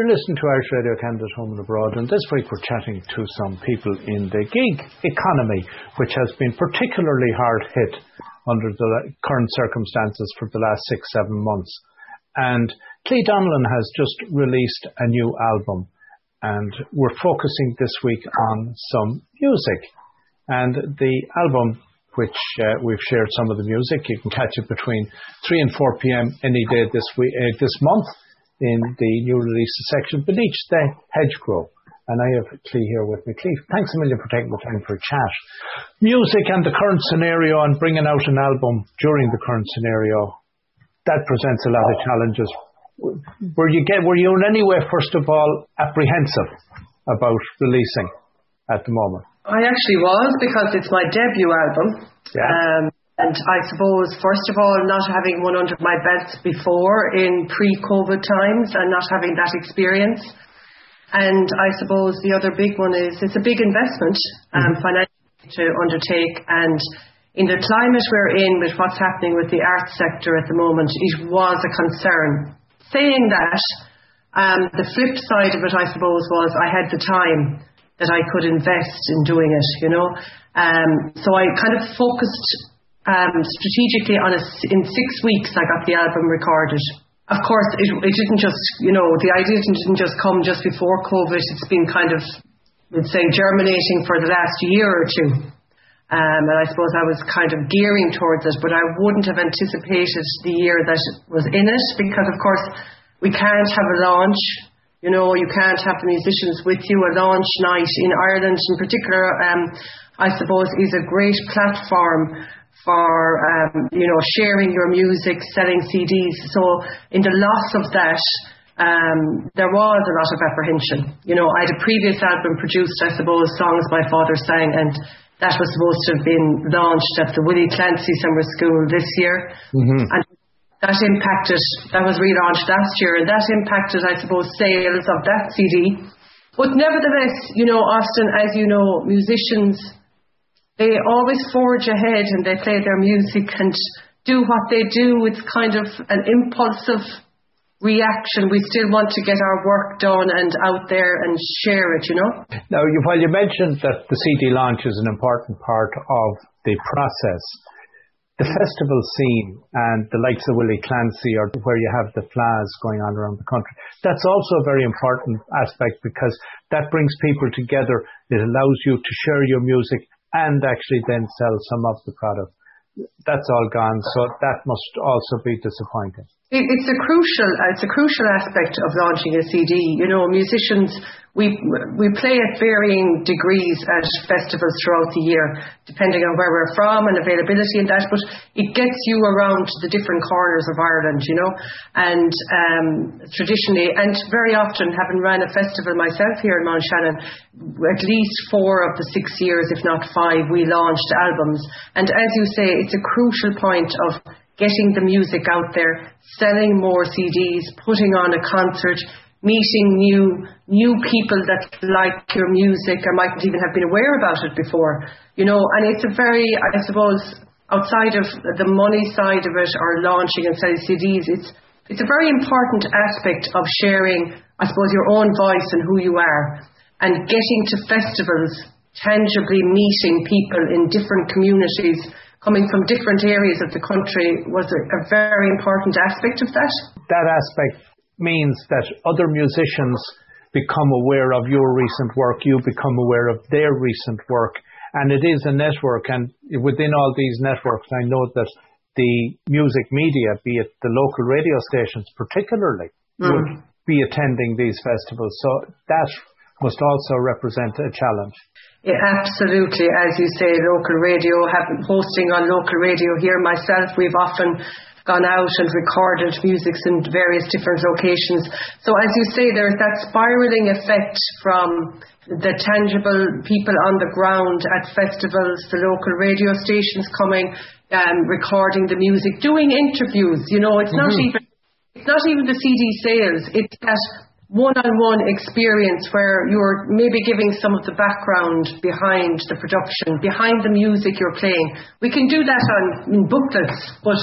You're listening to Irish Radio Canada Home and Abroad, and this week we're chatting to some people in the gig economy, which has been particularly hard hit under the current circumstances for the last six, seven months. And Cli Donnellan has just released a new album, and we're focusing this week on some music. And the album, which uh, we've shared some of the music, you can catch it between 3 and 4 p.m. any day this week, uh, this month in the new releases section beneath the hedgerow. And I have Cli here with me. Cli, thanks a million for taking the time for a chat. Music and the current scenario and bringing out an album during the current scenario, that presents a lot of challenges. Were you get were you in any way, first of all, apprehensive about releasing at the moment? I actually was because it's my debut album. Yeah. Um, and I suppose, first of all, not having one under my belt before in pre-COVID times and not having that experience. And I suppose the other big one is it's a big investment um, mm-hmm. financially to undertake. And in the climate we're in with what's happening with the arts sector at the moment, it was a concern. Saying that, um, the flip side of it, I suppose, was I had the time that I could invest in doing it, you know. Um, so I kind of focused um, strategically on a, in six weeks I got the album recorded. Of course, it, it didn't just, you know, the idea didn't just come just before COVID. It's been kind of, let's say, germinating for the last year or two. Um, and I suppose I was kind of gearing towards it, but I wouldn't have anticipated the year that was in it because, of course, we can't have a launch. You know, you can't have the musicians with you. A launch night in Ireland, in particular, um, I suppose, is a great platform for um, you know sharing your music, selling CDs. So in the loss of that, um, there was a lot of apprehension. You know, I had a previous album produced, I suppose, songs my father sang, and that was supposed to have been launched at the Willie Clancy Summer School this year, mm-hmm. and that impacted. That was relaunched last year, and that impacted, I suppose, sales of that CD. But nevertheless, you know, Austin, as you know, musicians they always forge ahead and they play their music and do what they do It's kind of an impulsive reaction. We still want to get our work done and out there and share it, you know. Now, while you mentioned that the CD launch is an important part of the process, the festival scene and the likes of Willie Clancy or where you have the fleadhs going on around the country, that's also a very important aspect because that brings people together. It allows you to share your music and actually then sell some of the product. That's all gone, so that must also be disappointing. It's a crucial, it's a crucial aspect of launching a CD. You know, musicians we we play at varying degrees at festivals throughout the year, depending on where we're from and availability and that. But it gets you around the different corners of Ireland, you know. And um, traditionally, and very often, having run a festival myself here in Mountshannon, at least four of the six years, if not five, we launched albums. And as you say, it's a crucial point of getting the music out there, selling more CDs, putting on a concert meeting new new people that like your music or might not even have been aware about it before. You know, and it's a very, I suppose, outside of the money side of it or launching and selling CDs, it's it's a very important aspect of sharing, I suppose, your own voice and who you are, and getting to festivals, tangibly meeting people in different communities coming from different areas of the country was a, a very important aspect of that. That aspect means that other musicians become aware of your recent work, you become aware of their recent work, and it is a network. And within all these networks, I know that the music media, be it the local radio stations particularly, mm. would be attending these festivals. So that must also represent a challenge. Yeah, absolutely. As you say, local radio, having hosting on local radio here myself, we've often gone out and recorded music in various different locations. So as you say, there's that spiraling effect from the tangible people on the ground at festivals, the local radio stations coming, um, recording the music, doing interviews. You know, it's mm-hmm. not even it's not even the CD sales. It's that one-on-one experience where you're maybe giving some of the background behind the production, behind the music you're playing. We can do that on in booklets, but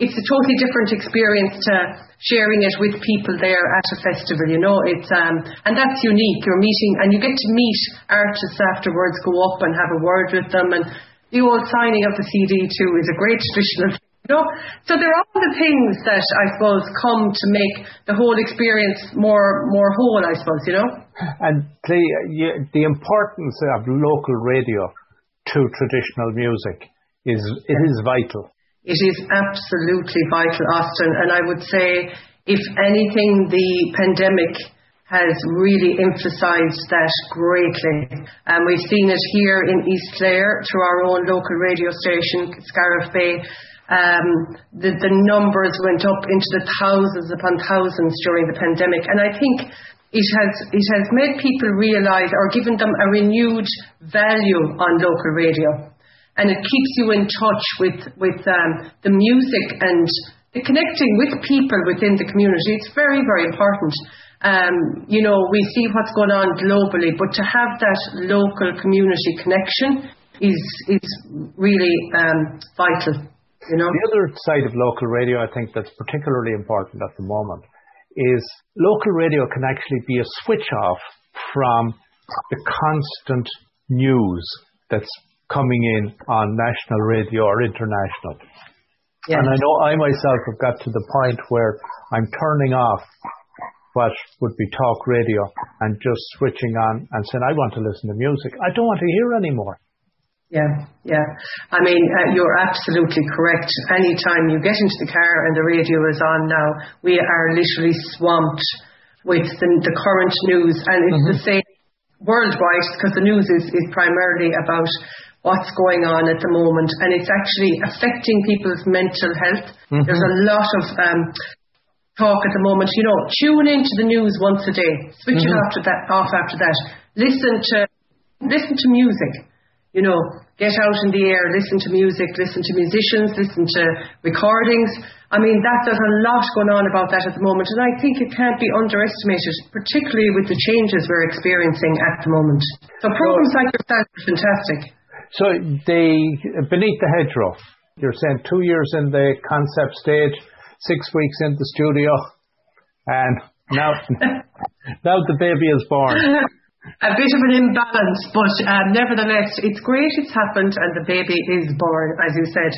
it's a totally different experience to sharing it with people there at a festival, you know. It's um and that's unique. You're meeting and you get to meet artists afterwards, go up and have a word with them and the old signing of the CD too is a great traditional you know? So there are all the things that I suppose come to make the whole experience more more whole, I suppose, you know? And the the importance of local radio to traditional music is it is vital. It is absolutely vital, Austin. And I would say, if anything, the pandemic has really emphasized that greatly. And we've seen it here in East Clare through our own local radio station, Scariff Bay. Um, the, the numbers went up into the thousands upon thousands during the pandemic. And I think it has, it has made people realize or given them a renewed value on local radio and it keeps you in touch with with um, the music and the connecting with people within the community. It's very very important. Um, you know, we see what's going on globally, but to have that local community connection is is really um, vital. You know, the other side of local radio, I think that's particularly important at the moment, is local radio can actually be a switch off from the constant news that's coming in on national radio or international. Yes. And I know I myself have got to the point where I'm turning off what would be talk radio and just switching on and saying, I want to listen to music. I don't want to hear anymore. Yeah, yeah. I mean, uh, you're absolutely correct. Anytime you get into the car and the radio is on now, we are literally swamped with the, the current news, and it's mm-hmm. the same worldwide because the news is, is primarily about what's going on at the moment, and it's actually affecting people's mental health. Mm-hmm. There's a lot of um, talk at the moment. You know, tune into the news once a day, switch mm-hmm. it after that, off after that. Listen to listen to music. You know, get out in the air, listen to music, listen to musicians, listen to recordings. I mean, that there's a lot going on about that at the moment, and I think it can't be underestimated, particularly with the changes we're experiencing at the moment. So programs like yourself are fantastic. So the beneath the hedgerow, you're saying two years in the concept stage, six weeks in the studio, and now now the baby is born. A bit of an imbalance, but um, nevertheless, it's great it's happened, and the baby is born, as you said.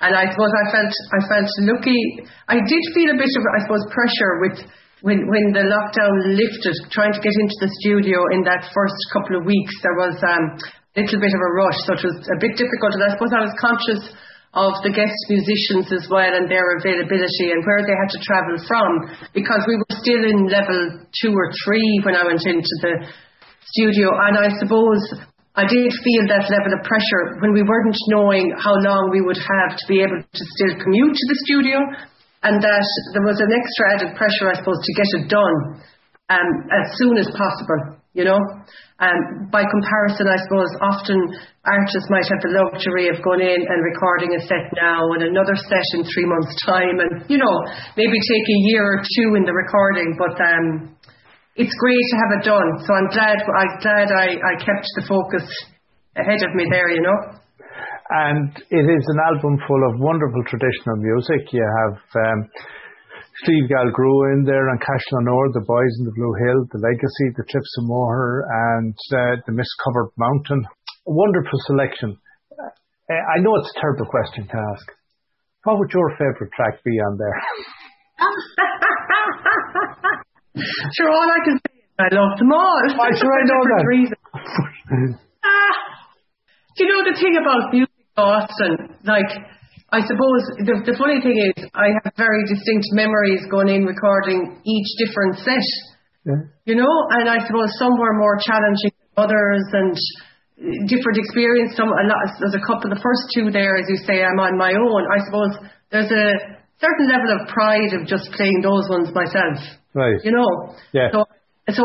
And I suppose I felt I felt lucky. I did feel a bit of, I suppose, pressure with when when the lockdown lifted, trying to get into the studio in that first couple of weeks. There was um, little bit of a rush, so it was a bit difficult. And I suppose I was conscious of the guest musicians as well and their availability and where they had to travel from because we were still in level two or three when I went into the studio. And I suppose I did feel that level of pressure when we weren't knowing how long we would have to be able to still commute to the studio and that there was an extra added pressure, I suppose, to get it done um, as soon as possible, you know. Um, by comparison, I suppose often artists might have the luxury of going in and recording a set now and another set in three months' time, and you know maybe take a year or two in the recording. But um, it's great to have it done. So I'm glad I'm glad I, I kept the focus ahead of me there. You know. And it is an album full of wonderful traditional music. You have. Um, Steve Galgrew in there and Cashel O'Nor, The Boys in the Blue Hill, The Legacy, The Cliffs of Moher and uh, The Mist Covered Mountain. A wonderful selection. Uh, I know it's a terrible question to ask. What would your favourite track be on there? sure, all I can say is I love them all. I sure I know that. ah, do you know the thing about music, Austin? Like, I suppose the, the funny thing is I have very distinct memories going in recording each different set. Yeah. You know, and I suppose some were more challenging than others and different experience. Some a lot, there's a couple. The first two there, as you say, I'm on my own. I suppose there's a certain level of pride of just playing those ones myself. Right. You know. Yeah. So, so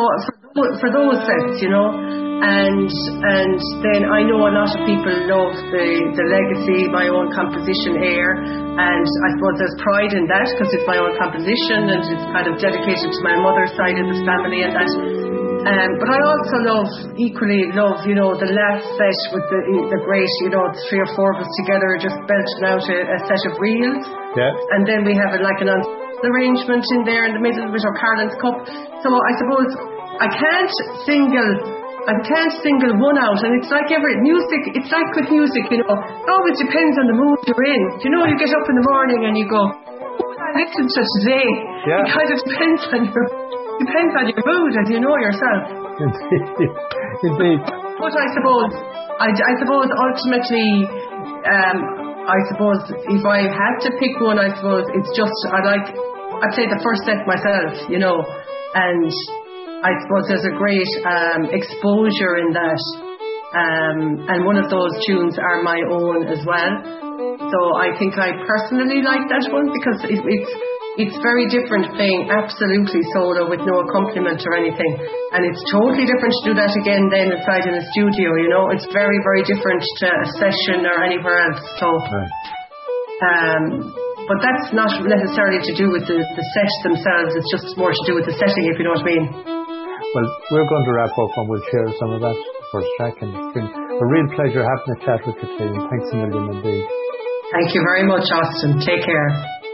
for, for those sets, you know and and then I know a lot of people love the the legacy, my own composition air, and I suppose there's pride in that because it's my own composition and it's kind of dedicated to my mother's side of the family and that. Um, but I also love, equally love, you know, the last set with the the great, you know, three or four of us together just belching out a, a set of reels. Yeah. And then we have it like an arrangement in there in the middle with O'Carolan's Cup. So I suppose I can't single I can't single one out, and it's like every music. It's like with music, you know. It always depends on the mood you're in. You know, you get up in the morning and you go, "Listen to today." Yeah. It kind of depends on your depends on your mood, as you know yourself. Indeed. Indeed. But I suppose, I, I suppose ultimately, um, I suppose if I had to pick one, I suppose it's just I like I play the first set myself, you know, and I suppose there's a great um, exposure in that. Um, and one of those tunes are my own as well. So I think I personally like that one because it, it's it's very different playing absolutely solo with no accompaniment or anything. And it's totally different to do that again then inside in a studio, you know. It's very, very different to a session or anywhere else. So Right. um but that's not necessarily to do with the, the set themselves, it's just more to do with the setting, if you know what I mean. Well, we're going to wrap up and we'll share some of that first track. And it's been a real pleasure having a chat with you today. Thanks a million indeed. Thank you very much, Austin. Take care.